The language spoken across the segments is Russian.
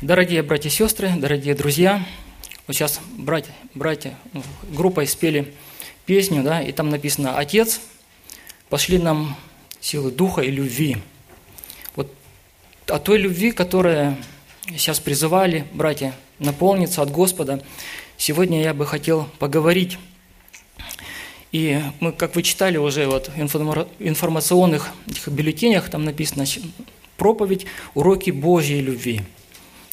Дорогие братья и сестры, дорогие друзья, вот сейчас братья, братья ну, группой спели песню, да, и там написано «Отец, пошли нам силы духа и любви». Вот о той любви, которая сейчас призывали братья наполниться от Господа, сегодня я бы хотел поговорить. И мы, как вы читали уже вот в информационных бюллетенях, там написано проповедь «Уроки Божьей любви».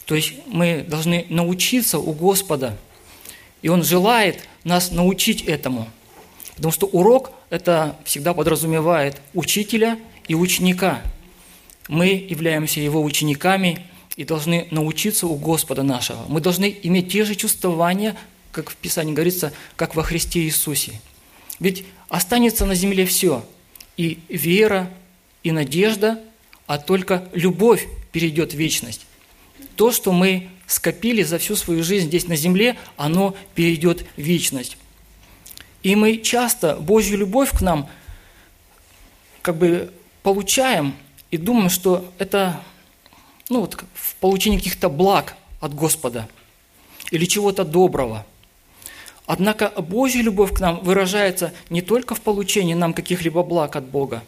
То есть мы должны научиться у Господа, и Он желает нас научить этому. Потому что урок – это всегда подразумевает учителя и ученика. Мы являемся Его учениками и должны научиться у Господа нашего. Мы должны иметь те же чувствования, как в Писании говорится, как во Христе Иисусе. Ведь останется на земле все – и вера, и надежда, а только любовь перейдет в вечность. То, что мы скопили за всю свою жизнь здесь на земле, оно перейдет в вечность. И мы часто Божью любовь к нам как бы получаем и думаем, что это ну, вот, в получении каких-то благ от Господа или чего-то доброго. Однако Божья любовь к нам выражается не только в получении нам каких-либо благ от Бога,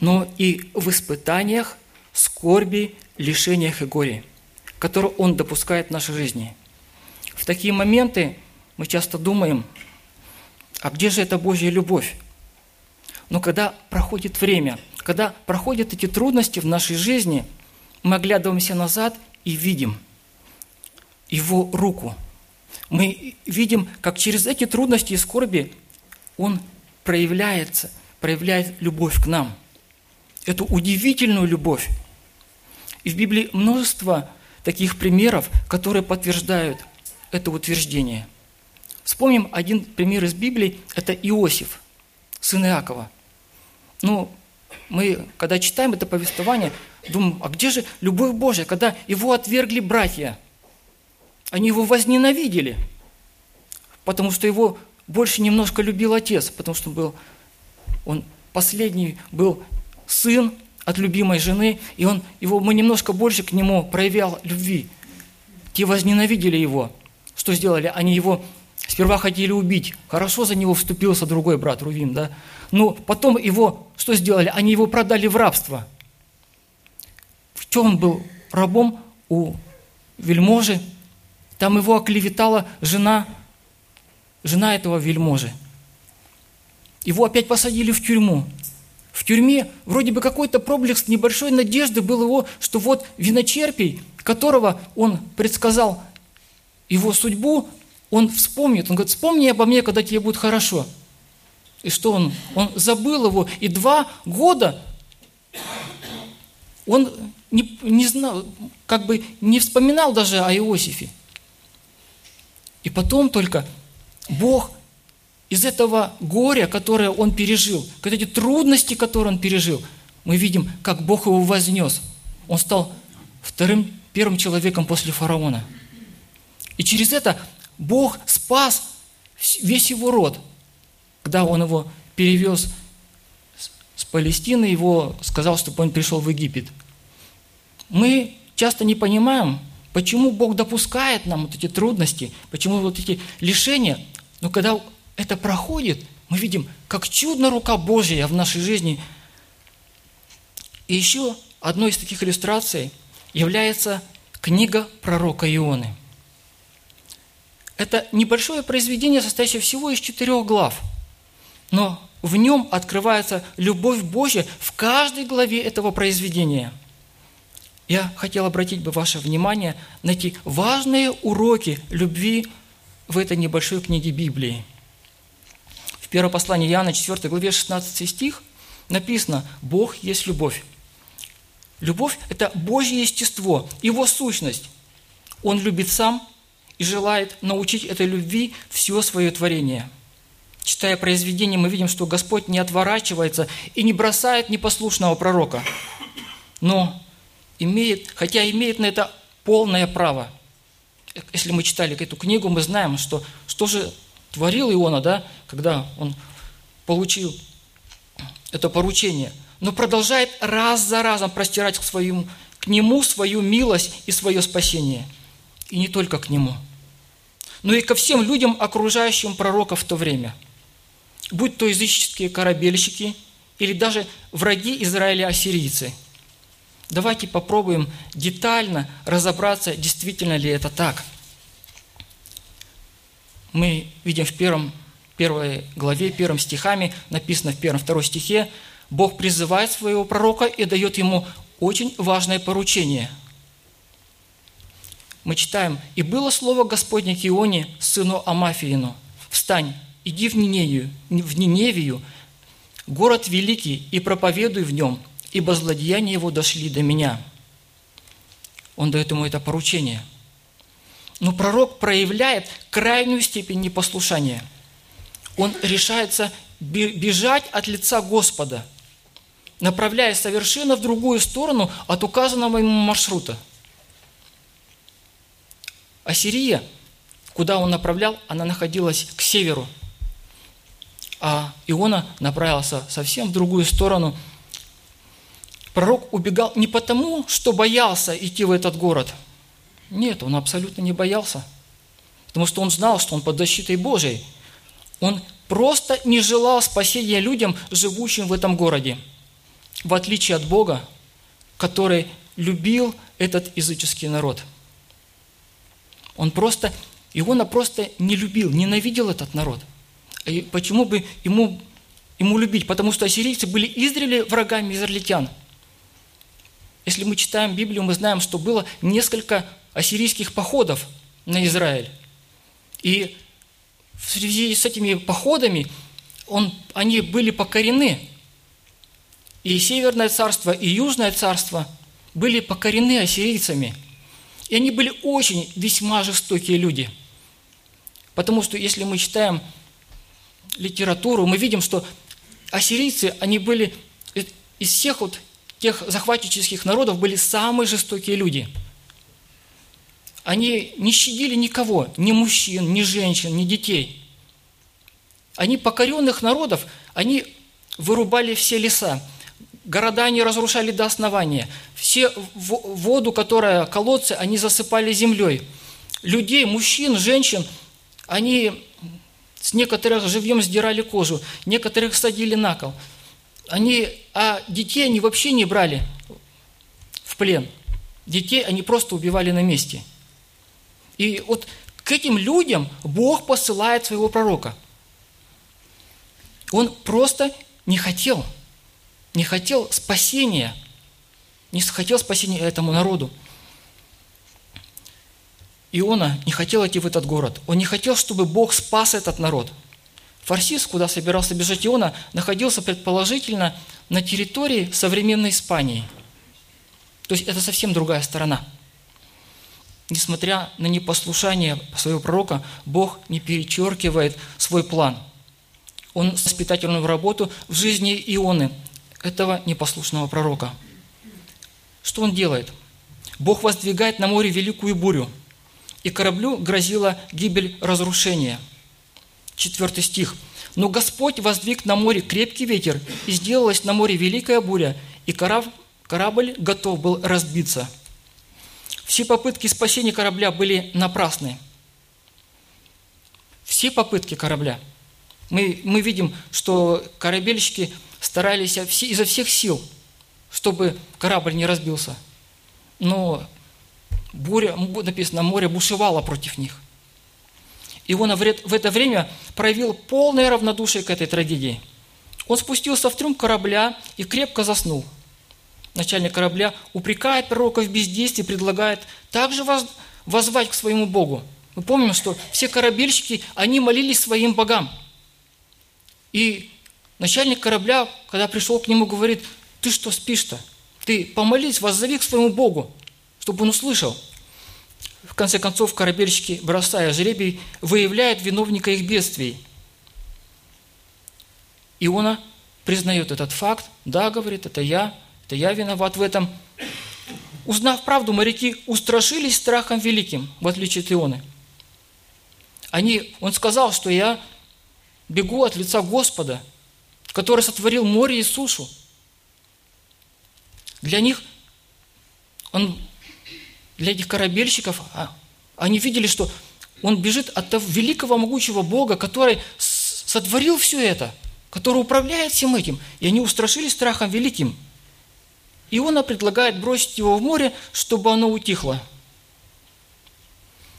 но и в испытаниях, скорби, лишениях и горе, которые Он допускает в нашей жизни. В такие моменты мы часто думаем, а где же эта Божья любовь? Но когда проходит время, когда проходят эти трудности в нашей жизни, мы оглядываемся назад и видим Его руку. Мы видим, как через эти трудности и скорби Он проявляется, проявляет любовь к нам – эту удивительную любовь. И в Библии множество таких примеров, которые подтверждают это утверждение. Вспомним один пример из Библии, это Иосиф, сын Иакова. Ну, мы, когда читаем это повествование, думаем, а где же любовь Божья, когда его отвергли братья? Они его возненавидели, потому что его больше немножко любил отец, потому что был, он последний был сын от любимой жены, и он, его, мы немножко больше к нему проявлял любви. Те возненавидели его. Что сделали? Они его сперва хотели убить. Хорошо за него вступился другой брат Рувим, да? Но потом его, что сделали? Они его продали в рабство. В чем был рабом у вельможи? Там его оклеветала жена, жена этого вельможи. Его опять посадили в тюрьму тюрьме вроде бы какой-то проблеск небольшой надежды был его, что вот виночерпий, которого он предсказал его судьбу, он вспомнит. Он говорит, вспомни обо мне, когда тебе будет хорошо. И что он? Он забыл его, и два года он не, не знал, как бы не вспоминал даже о Иосифе. И потом только Бог из этого горя, которое он пережил, вот эти трудности, которые он пережил, мы видим, как Бог его вознес. Он стал вторым, первым человеком после фараона. И через это Бог спас весь его род, когда он его перевез с Палестины, его сказал, чтобы он пришел в Египет. Мы часто не понимаем, почему Бог допускает нам вот эти трудности, почему вот эти лишения, но когда это проходит, мы видим, как чудно рука Божья в нашей жизни. И еще одной из таких иллюстраций является книга пророка Ионы. Это небольшое произведение, состоящее всего из четырех глав, но в нем открывается любовь Божья в каждой главе этого произведения. Я хотел обратить бы ваше внимание на эти важные уроки любви в этой небольшой книге Библии – Первое послание Иоанна, 4 главе, 16 стих, написано «Бог есть любовь». Любовь – это Божье естество, Его сущность. Он любит сам и желает научить этой любви все свое творение. Читая произведение, мы видим, что Господь не отворачивается и не бросает непослушного пророка, но имеет, хотя имеет на это полное право. Если мы читали эту книгу, мы знаем, что, что же творил Иона, да, когда он получил это поручение, но продолжает раз за разом простирать к своим к Нему свою милость и свое спасение. И не только к Нему, но и ко всем людям, окружающим пророка в то время. Будь то языческие корабельщики или даже враги Израиля ассирийцы. Давайте попробуем детально разобраться, действительно ли это так. Мы видим в первом, первой главе, первым стихами, написано в первом-втором стихе, Бог призывает своего пророка и дает ему очень важное поручение. Мы читаем, «И было слово Господне к Ионе, сыну Амафиину, встань, иди в Ниневию, в Ниневию, город великий, и проповедуй в нем, ибо злодеяния его дошли до меня». Он дает ему это поручение. Но пророк проявляет крайнюю степень непослушания. Он решается бежать от лица Господа – направляясь совершенно в другую сторону от указанного ему маршрута. Ассирия, куда он направлял, она находилась к северу, а Иона направился совсем в другую сторону. Пророк убегал не потому, что боялся идти в этот город. Нет, он абсолютно не боялся, потому что он знал, что он под защитой Божией. Он просто не желал спасения людям, живущим в этом городе – в отличие от Бога, который любил этот языческий народ. Он просто, Иона просто не любил, ненавидел этот народ. И почему бы ему, ему любить? Потому что ассирийцы были издревле врагами израильтян. Если мы читаем Библию, мы знаем, что было несколько ассирийских походов на Израиль. И в связи с этими походами он, они были покорены и Северное царство, и Южное царство были покорены ассирийцами. И они были очень весьма жестокие люди. Потому что если мы читаем литературу, мы видим, что ассирийцы, они были из всех вот тех захватнических народов были самые жестокие люди. Они не щадили никого, ни мужчин, ни женщин, ни детей. Они покоренных народов, они вырубали все леса, Города они разрушали до основания. Все воду, которая, колодцы, они засыпали землей. Людей, мужчин, женщин, они с некоторых живьем сдирали кожу, некоторых садили на кол. Они, а детей они вообще не брали в плен. Детей они просто убивали на месте. И вот к этим людям Бог посылает своего пророка. Он просто не хотел – не хотел спасения, не хотел спасения этому народу. Иона не хотел идти в этот город. Он не хотел, чтобы Бог спас этот народ. Фарсис, куда собирался бежать Иона, находился предположительно на территории современной Испании. То есть это совсем другая сторона. Несмотря на непослушание своего пророка, Бог не перечеркивает свой план. Он воспитательную работу в жизни Ионы этого непослушного пророка. Что он делает? Бог воздвигает на море великую бурю, и кораблю грозила гибель разрушения. Четвертый стих. «Но Господь воздвиг на море крепкий ветер, и сделалась на море великая буря, и корабль готов был разбиться». Все попытки спасения корабля были напрасны. Все попытки корабля. Мы, мы видим, что корабельщики старались изо всех сил, чтобы корабль не разбился. Но буря, написано, море бушевало против них. И он в это время проявил полное равнодушие к этой трагедии. Он спустился в трюм корабля и крепко заснул. Начальник корабля упрекает пророка в бездействии, предлагает также возвать к своему Богу. Мы помним, что все корабельщики, они молились своим богам. И Начальник корабля, когда пришел к нему, говорит, ты что спишь-то? Ты помолись, воззови к своему Богу, чтобы он услышал. В конце концов, корабельщики, бросая жребий, выявляют виновника их бедствий. Иона признает этот факт. Да, говорит, это я, это я виноват в этом. Узнав правду, моряки устрашились страхом великим, в отличие от Ионы. Они, он сказал, что я бегу от лица Господа – который сотворил море и сушу. Для них Он для этих корабельщиков, а, они видели, что он бежит от того великого могучего Бога, который сотворил все это, который управляет всем этим. И они устрашились страхом великим. Иона предлагает бросить его в море, чтобы оно утихло.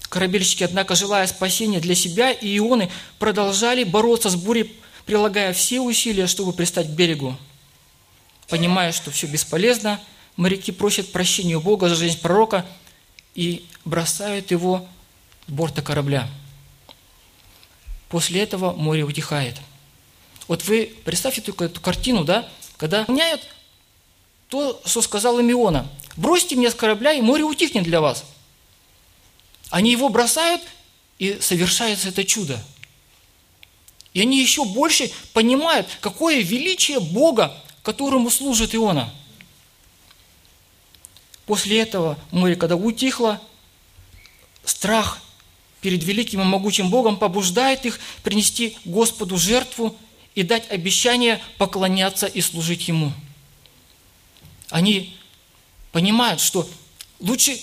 Корабельщики, однако, желая спасения для себя и Ионы, продолжали бороться с бурей, прилагая все усилия, чтобы пристать к берегу. Понимая, что все бесполезно, моряки просят прощения у Бога за жизнь пророка и бросают его с борта корабля. После этого море утихает. Вот вы представьте только эту картину, да, когда выполняют то, что сказал им Иона. «Бросьте меня с корабля, и море утихнет для вас». Они его бросают, и совершается это чудо. И они еще больше понимают, какое величие Бога, которому служит Иона. После этого море, когда утихло, страх перед великим и могучим Богом побуждает их принести Господу жертву и дать обещание поклоняться и служить Ему. Они понимают, что лучше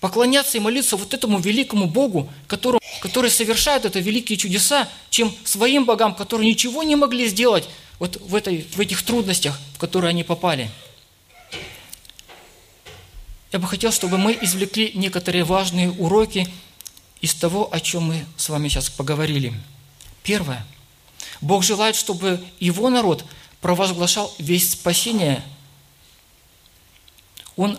поклоняться и молиться вот этому великому Богу, который, который совершает это великие чудеса, чем своим богам, которые ничего не могли сделать вот в, этой, в этих трудностях, в которые они попали. Я бы хотел, чтобы мы извлекли некоторые важные уроки из того, о чем мы с вами сейчас поговорили. Первое. Бог желает, чтобы Его народ провозглашал весь спасение. Он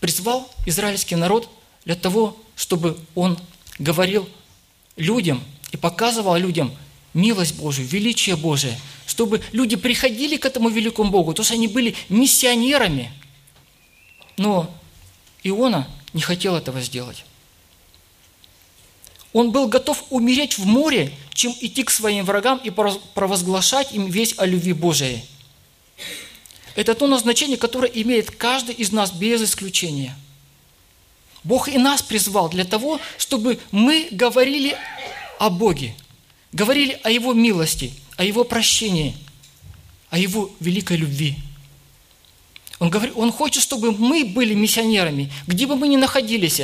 призвал израильский народ для того, чтобы он говорил людям и показывал людям милость Божию, величие Божие, чтобы люди приходили к этому великому Богу, то есть они были миссионерами. Но Иона не хотел этого сделать. Он был готов умереть в море, чем идти к своим врагам и провозглашать им весь о любви Божией – это то назначение, которое имеет каждый из нас без исключения. Бог и нас призвал для того, чтобы мы говорили о Боге, говорили о Его милости, о Его прощении, о Его великой любви. Он, говорит, он хочет, чтобы мы были миссионерами, где бы мы ни находились.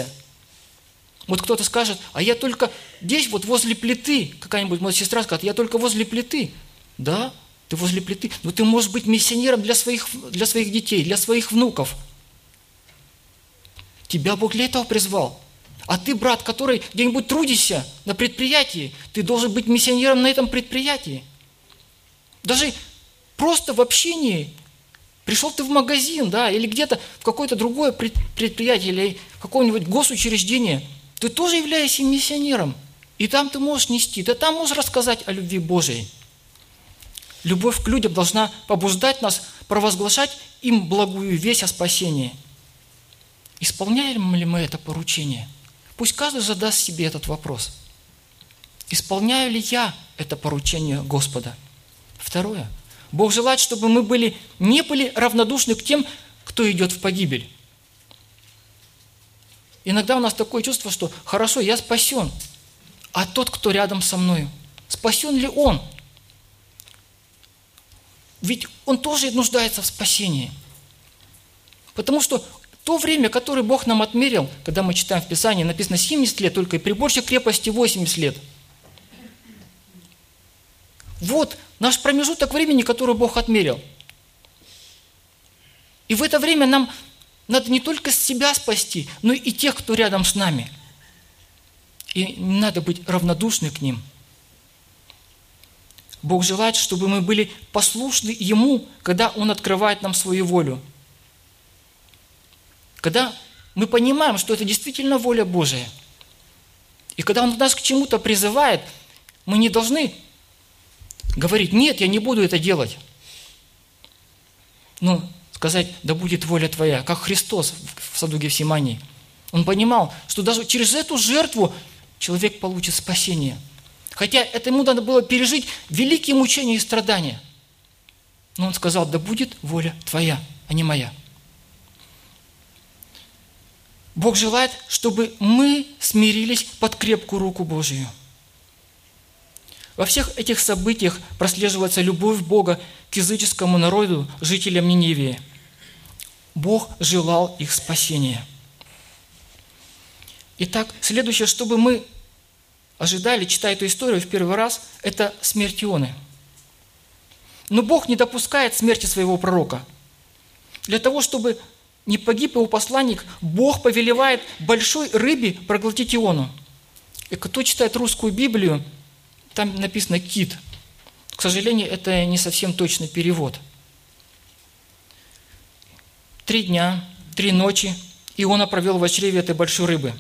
Вот кто-то скажет, а я только здесь, вот возле плиты, какая-нибудь моя сестра скажет, я только возле плиты. Да, ты возле плиты, но ты можешь быть миссионером для своих, для своих детей, для своих внуков. Тебя Бог для этого призвал. А ты, брат, который где-нибудь трудишься на предприятии, ты должен быть миссионером на этом предприятии. Даже просто в общении, пришел ты в магазин, да, или где-то в какое-то другое предприятие, или какое-нибудь госучреждение, ты тоже являешься миссионером. И там ты можешь нести, ты там можешь рассказать о любви Божией. Любовь к людям должна побуждать нас провозглашать им благую весть о спасении. Исполняем ли мы это поручение? Пусть каждый задаст себе этот вопрос. Исполняю ли я это поручение Господа? Второе. Бог желает, чтобы мы были, не были равнодушны к тем, кто идет в погибель. Иногда у нас такое чувство, что хорошо, я спасен, а тот, кто рядом со мной, спасен ли он – ведь он тоже нуждается в спасении. Потому что то время, которое Бог нам отмерил, когда мы читаем в Писании, написано 70 лет, только и приборщик крепости 80 лет. Вот наш промежуток времени, который Бог отмерил. И в это время нам надо не только себя спасти, но и тех, кто рядом с нами. И надо быть равнодушны к ним – Бог желает, чтобы мы были послушны Ему, когда Он открывает нам свою волю. Когда мы понимаем, что это действительно воля Божия. И когда Он нас к чему-то призывает, мы не должны говорить, нет, я не буду это делать. Ну, сказать, да будет воля Твоя, как Христос в саду Гефсимании. Он понимал, что даже через эту жертву человек получит спасение – Хотя это ему надо было пережить великие мучения и страдания. Но он сказал, да будет воля твоя, а не моя. Бог желает, чтобы мы смирились под крепкую руку Божию. Во всех этих событиях прослеживается любовь Бога к языческому народу, жителям Ниневии. Бог желал их спасения. Итак, следующее, чтобы мы ожидали, читая эту историю в первый раз, это смерть Ионы. Но Бог не допускает смерти своего пророка. Для того, чтобы не погиб его посланник, Бог повелевает большой рыбе проглотить Иону. И кто читает русскую Библию, там написано «кит». К сожалению, это не совсем точный перевод. Три дня, три ночи Иона провел в чреве этой большой рыбы.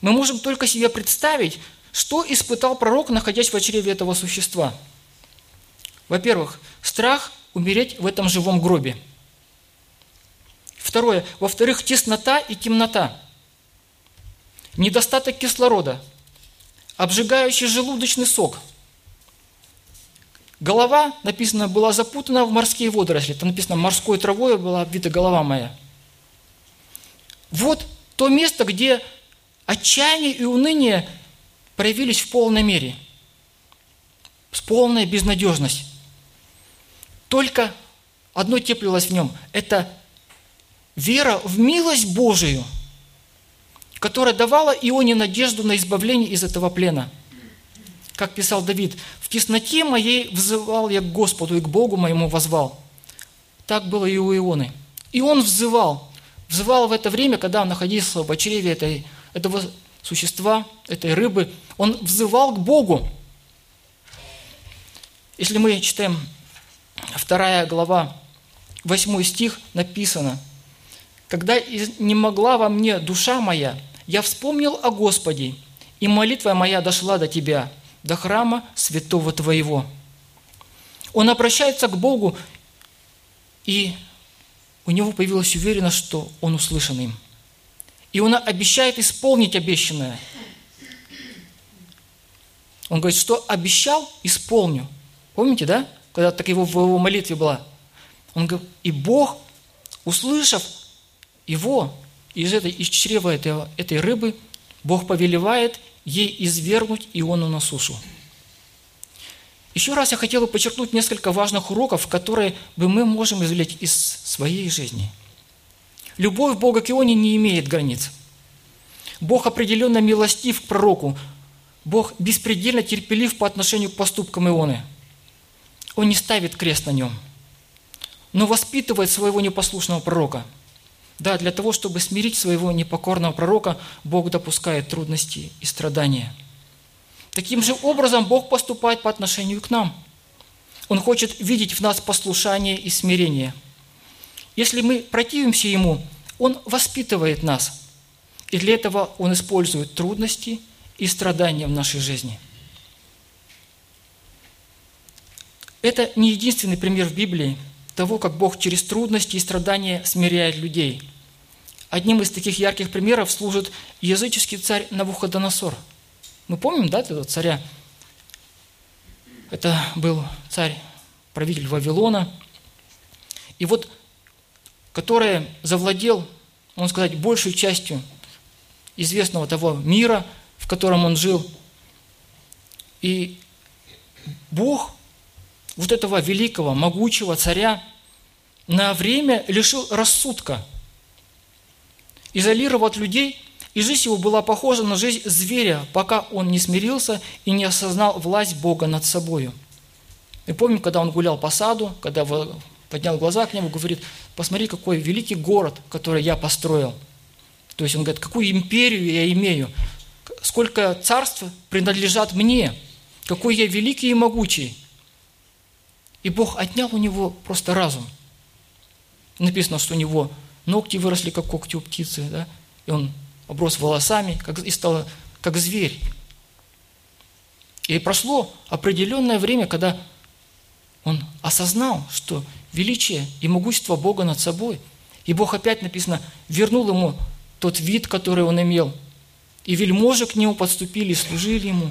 Мы можем только себе представить, что испытал пророк, находясь в чреве этого существа. Во-первых, страх умереть в этом живом гробе – Второе. Во-вторых, теснота и темнота. Недостаток кислорода. Обжигающий желудочный сок. Голова, написано, была запутана в морские водоросли. Там написано, морской травой была обвита голова моя. Вот то место, где отчаяние и уныние проявились в полной мере. С полной безнадежность. Только одно теплилось в нем – это вера в милость Божию, которая давала Ионе надежду на избавление из этого плена. Как писал Давид, «В тесноте моей взывал я к Господу и к Богу моему возвал». Так было и у Ионы. И он взывал. Взывал в это время, когда он находился в чреве этой, этого существа, этой рыбы. Он взывал к Богу. Если мы читаем вторая глава, восьмой стих, написано – когда не могла во мне душа моя, я вспомнил о Господе, и молитва моя дошла до Тебя, до храма святого Твоего. Он обращается к Богу, и у него появилась уверенность, что он услышан им. И он обещает исполнить обещанное. Он говорит, что обещал, исполню. Помните, да? Когда так его в его молитве была. Он говорит, и Бог, услышав, его из, этой, из чрева этой, этой рыбы Бог повелевает ей извергнуть Иону на сушу. Еще раз я хотел бы подчеркнуть несколько важных уроков, которые бы мы можем извлечь из своей жизни. Любовь Бога к Ионе не имеет границ. Бог определенно милостив к пророку. Бог беспредельно терпелив по отношению к поступкам Ионы. Он не ставит крест на нем, но воспитывает своего непослушного пророка – да, для того, чтобы смирить своего непокорного пророка, Бог допускает трудности и страдания. Таким же образом Бог поступает по отношению к нам. Он хочет видеть в нас послушание и смирение. Если мы противимся Ему, Он воспитывает нас. И для этого Он использует трудности и страдания в нашей жизни. Это не единственный пример в Библии того, как Бог через трудности и страдания смиряет людей – Одним из таких ярких примеров служит языческий царь Навуходоносор. Мы помним, да, этого царя? Это был царь, правитель Вавилона. И вот, который завладел, можно сказать, большей частью известного того мира, в котором он жил. И Бог вот этого великого, могучего царя на время лишил рассудка – изолировал от людей, и жизнь его была похожа на жизнь зверя, пока он не смирился и не осознал власть Бога над собою. И помним, когда он гулял по саду, когда поднял глаза к нему, говорит, посмотри, какой великий город, который я построил. То есть он говорит, какую империю я имею, сколько царств принадлежат мне, какой я великий и могучий. И Бог отнял у него просто разум. Написано, что у него ногти выросли, как когти у птицы, да? и он оброс волосами как, и стал как зверь. И прошло определенное время, когда он осознал, что величие и могущество Бога над собой, и Бог опять написано, вернул ему тот вид, который он имел, и вельможи к нему подступили, служили ему.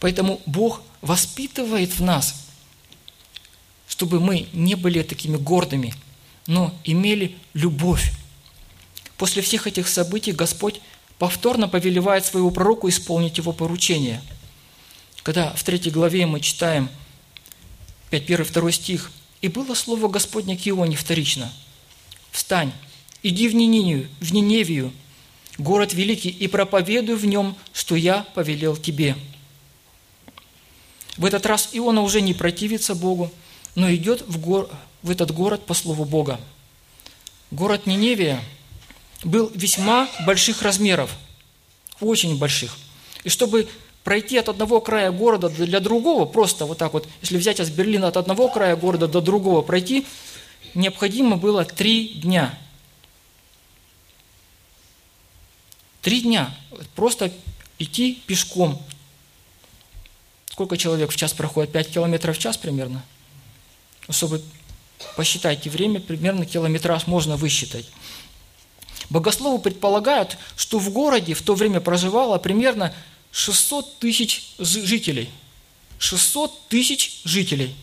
Поэтому Бог воспитывает в нас, чтобы мы не были такими гордыми – но имели любовь. После всех этих событий Господь повторно повелевает своего пророку исполнить его поручение. Когда в третьей главе мы читаем 5, 1, 2 стих, И было слово Господне к Ионе вторично. «Встань, иди в Ниневию, в Ниневию, город великий, и проповедуй в нем, что я повелел тебе». В этот раз Иона уже не противится Богу, но идет в, гор, в этот город по слову Бога. Город Ниневия был весьма больших размеров, очень больших. И чтобы пройти от одного края города для другого, просто вот так вот, если взять из Берлина от одного края города до другого пройти, необходимо было три дня. Три дня. Просто идти пешком. Сколько человек в час проходит? Пять километров в час примерно? Чтобы посчитайте время, примерно километраж можно высчитать. Богословы предполагают, что в городе в то время проживало примерно 600 тысяч жителей. 600 тысяч жителей.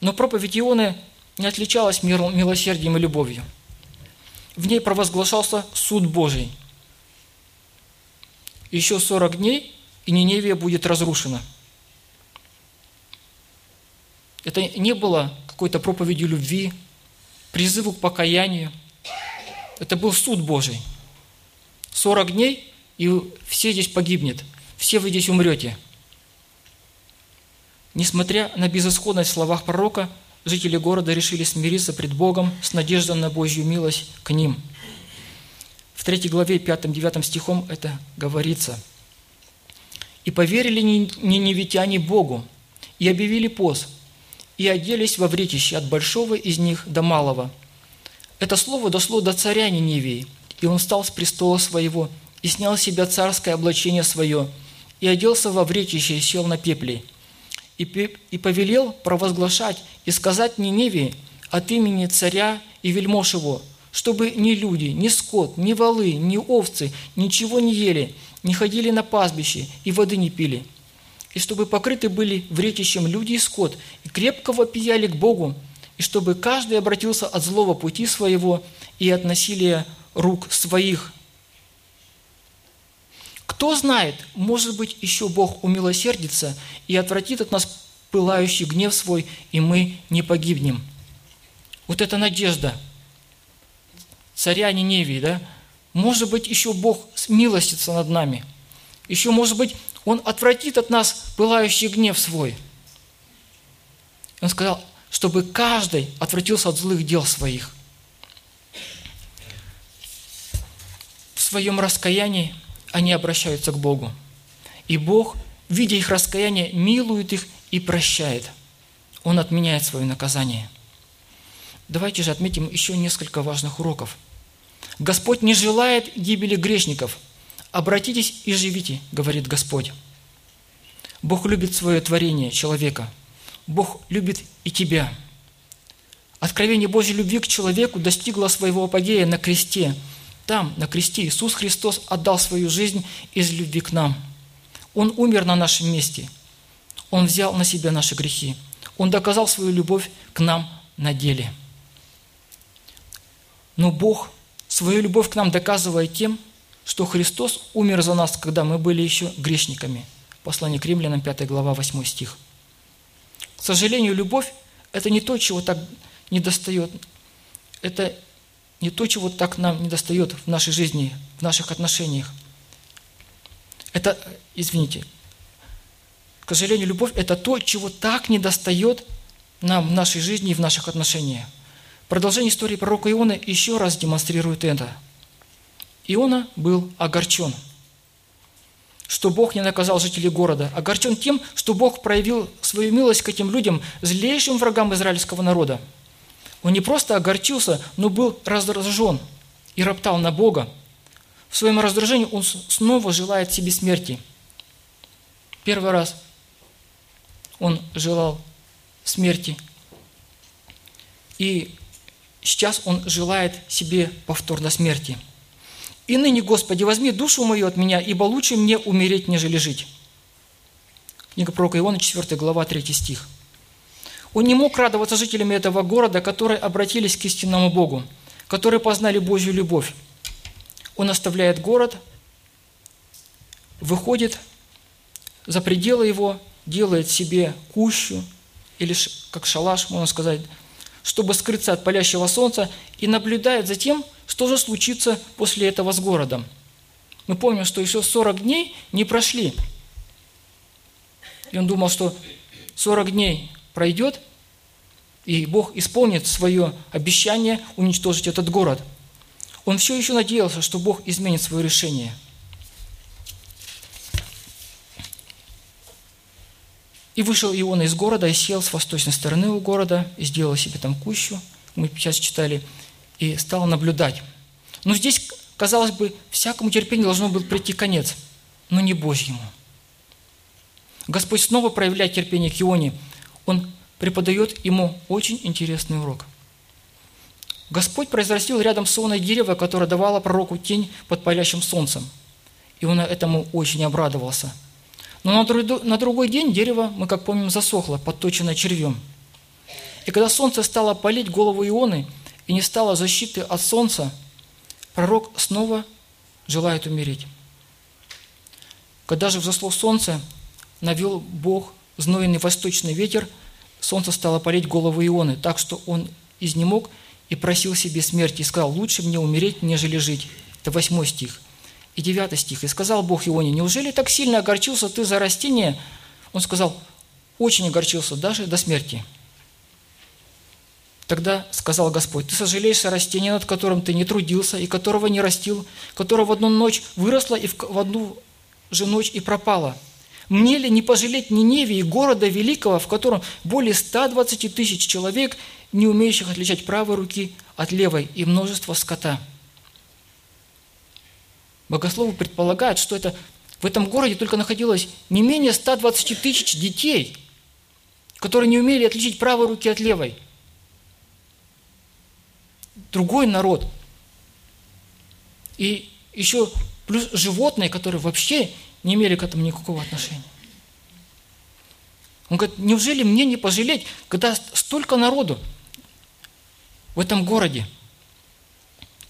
Но проповедь Ионы не отличалась милосердием и любовью. В ней провозглашался суд Божий. Еще 40 дней, и Ниневия будет разрушена. Это не было какой-то проповедью любви, призыву к покаянию – это был суд Божий. 40 дней, и все здесь погибнет. Все вы здесь умрете. Несмотря на безысходность в словах пророка, жители города решили смириться пред Богом с надеждой на Божью милость к ним. В 3 главе 5-9 стихом это говорится. «И поверили ниневитяне Богу, и объявили пост, и оделись во вретище от большого из них до малого – это слово дошло до царя Ниневии, и он встал с престола своего, и снял с себя царское облачение свое, и оделся во вречище и сел на пепле, и, и повелел провозглашать и сказать Ниневии от имени царя и вельмож его, чтобы ни люди, ни скот, ни волы, ни овцы ничего не ели, не ходили на пастбище и воды не пили, и чтобы покрыты были вретищем люди и скот, и крепко вопияли к Богу, и чтобы каждый обратился от злого пути своего и от насилия рук своих. Кто знает, может быть, еще Бог умилосердится и отвратит от нас пылающий гнев свой, и мы не погибнем. Вот это надежда царя Ниневии, да? Может быть, еще Бог смилостится над нами. Еще, может быть, Он отвратит от нас пылающий гнев свой. Он сказал, чтобы каждый отвратился от злых дел своих. В своем раскаянии они обращаются к Богу. И Бог, видя их раскаяние, милует их и прощает. Он отменяет свое наказание. Давайте же отметим еще несколько важных уроков. Господь не желает гибели грешников. Обратитесь и живите, говорит Господь. Бог любит свое творение, человека – Бог любит и тебя. Откровение Божьей любви к человеку достигло своего апогея на кресте. Там, на кресте, Иисус Христос отдал свою жизнь из любви к нам. Он умер на нашем месте. Он взял на себя наши грехи. Он доказал свою любовь к нам на деле. Но Бог свою любовь к нам доказывает тем, что Христос умер за нас, когда мы были еще грешниками. Послание к римлянам, 5 глава, 8 стих. К сожалению, любовь – это не то, чего так не достает. Это не то, чего так нам не достает в нашей жизни, в наших отношениях. Это, извините, к сожалению, любовь – это то, чего так не достает нам в нашей жизни и в наших отношениях. Продолжение истории пророка Иона еще раз демонстрирует это. Иона был огорчен – что Бог не наказал жителей города, огорчен тем, что Бог проявил свою милость к этим людям, злейшим врагам израильского народа. Он не просто огорчился, но был раздражен и роптал на Бога. В своем раздражении он снова желает себе смерти. Первый раз он желал смерти. И сейчас он желает себе повторно смерти – и ныне, Господи, возьми душу мою от меня, ибо лучше мне умереть, нежели жить. Книга пророка Иона, 4 глава, 3 стих. Он не мог радоваться жителями этого города, которые обратились к истинному Богу, которые познали Божью любовь. Он оставляет город, выходит за пределы его, делает себе кущу или как шалаш, можно сказать, чтобы скрыться от палящего солнца, и наблюдает за тем, что же случится после этого с городом. Мы помним, что еще 40 дней не прошли. И он думал, что 40 дней пройдет, и Бог исполнит свое обещание уничтожить этот город. Он все еще надеялся, что Бог изменит свое решение. И вышел Иона из города, и сел с восточной стороны у города, и сделал себе там кущу, мы сейчас читали, и стал наблюдать. Но здесь, казалось бы, всякому терпению должно было прийти конец, но не Божьему. Господь снова проявляет терпение к Ионе. Он преподает ему очень интересный урок. Господь произрастил рядом с Ионой дерево, которое давало пророку тень под палящим солнцем. И он этому очень обрадовался. Но на другой день дерево, мы как помним, засохло, подточенное червем. И когда солнце стало палить голову Ионы, и не стало защиты от солнца, пророк снова желает умереть. Когда же взошло солнце, навел Бог знойный восточный ветер, солнце стало палить голову Ионы, так что он изнемог и просил себе смерти, и сказал, лучше мне умереть, нежели жить. Это восьмой стих. И девятый стих. «И сказал Бог Ионе, неужели так сильно огорчился ты за растение?» Он сказал, очень огорчился, даже до смерти. Тогда сказал Господь, ты сожалеешь о растении, над которым ты не трудился, и которого не растил, которого в одну ночь выросло, и в одну же ночь и пропало. Мне ли не пожалеть Ниневии, города великого, в котором более 120 тысяч человек, не умеющих отличать правой руки от левой, и множество скота?» Богословы предполагают, что это, в этом городе только находилось не менее 120 тысяч детей, которые не умели отличить правой руки от левой. Другой народ. И еще плюс животные, которые вообще не имели к этому никакого отношения. Он говорит, неужели мне не пожалеть, когда столько народу в этом городе?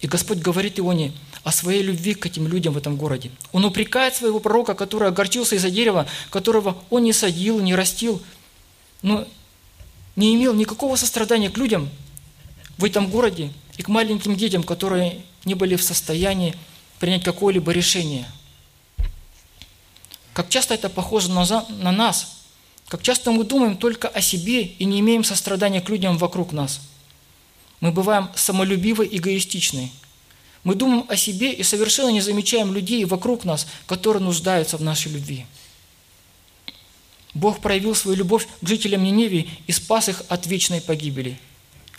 И Господь говорит Ионе о своей любви к этим людям в этом городе. Он упрекает своего пророка, который огорчился из-за дерева, которого он не садил, не растил, но не имел никакого сострадания к людям в этом городе и к маленьким детям, которые не были в состоянии принять какое-либо решение – как часто это похоже на, на нас. Как часто мы думаем только о себе и не имеем сострадания к людям вокруг нас. Мы бываем самолюбивы, эгоистичны. Мы думаем о себе и совершенно не замечаем людей вокруг нас, которые нуждаются в нашей любви. Бог проявил свою любовь к жителям Ниневии и спас их от вечной погибели.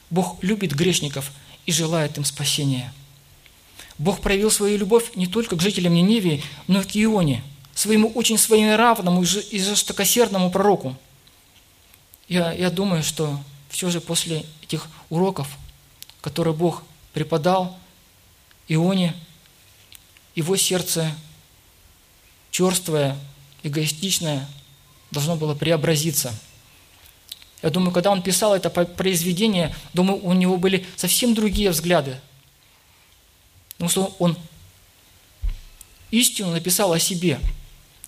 Бог любит грешников и желает им спасения. Бог проявил свою любовь не только к жителям Ниневии, но и к Ионе – своему очень своенравному и жестокосердному пророку. Я, я думаю, что все же после этих уроков, которые Бог преподал Ионе, его сердце черствое, эгоистичное, должно было преобразиться. Я думаю, когда он писал это произведение, думаю, у него были совсем другие взгляды. Потому что он истину написал о себе –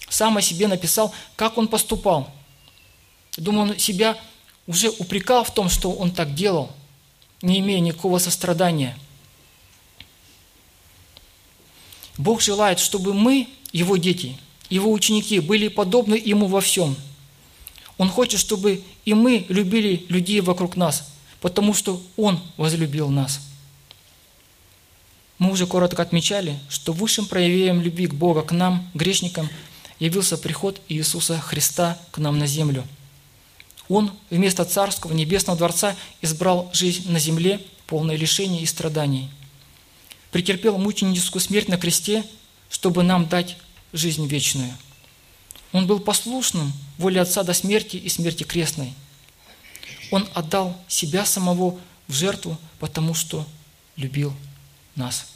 сам о себе написал, как он поступал. Думаю, он себя уже упрекал в том, что он так делал, не имея никакого сострадания. Бог желает, чтобы мы, Его дети, Его ученики, были подобны Ему во всем. Он хочет, чтобы и мы любили людей вокруг нас, потому что Он возлюбил нас. Мы уже коротко отмечали, что высшим проявлением любви к Бога к нам, грешникам – явился приход Иисуса Христа к нам на землю. Он вместо царского небесного дворца избрал жизнь на земле, полное лишений и страданий. Претерпел мученическую смерть на кресте, чтобы нам дать жизнь вечную. Он был послушным воле Отца до смерти и смерти крестной. Он отдал себя самого в жертву, потому что любил нас.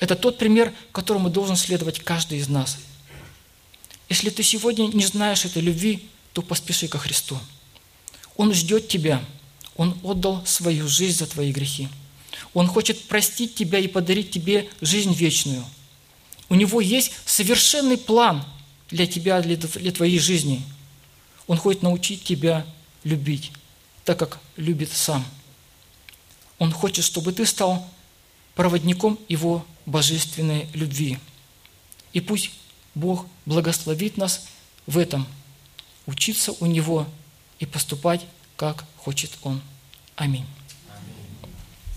Это тот пример, которому должен следовать каждый из нас – если ты сегодня не знаешь этой любви, то поспеши ко Христу. Он ждет тебя. Он отдал свою жизнь за твои грехи. Он хочет простить тебя и подарить тебе жизнь вечную. У Него есть совершенный план для тебя, для твоей жизни. Он хочет научить тебя любить, так как любит сам. Он хочет, чтобы ты стал проводником Его божественной любви. И пусть Бог благословит нас в этом, учиться у Него и поступать, как хочет Он. Аминь.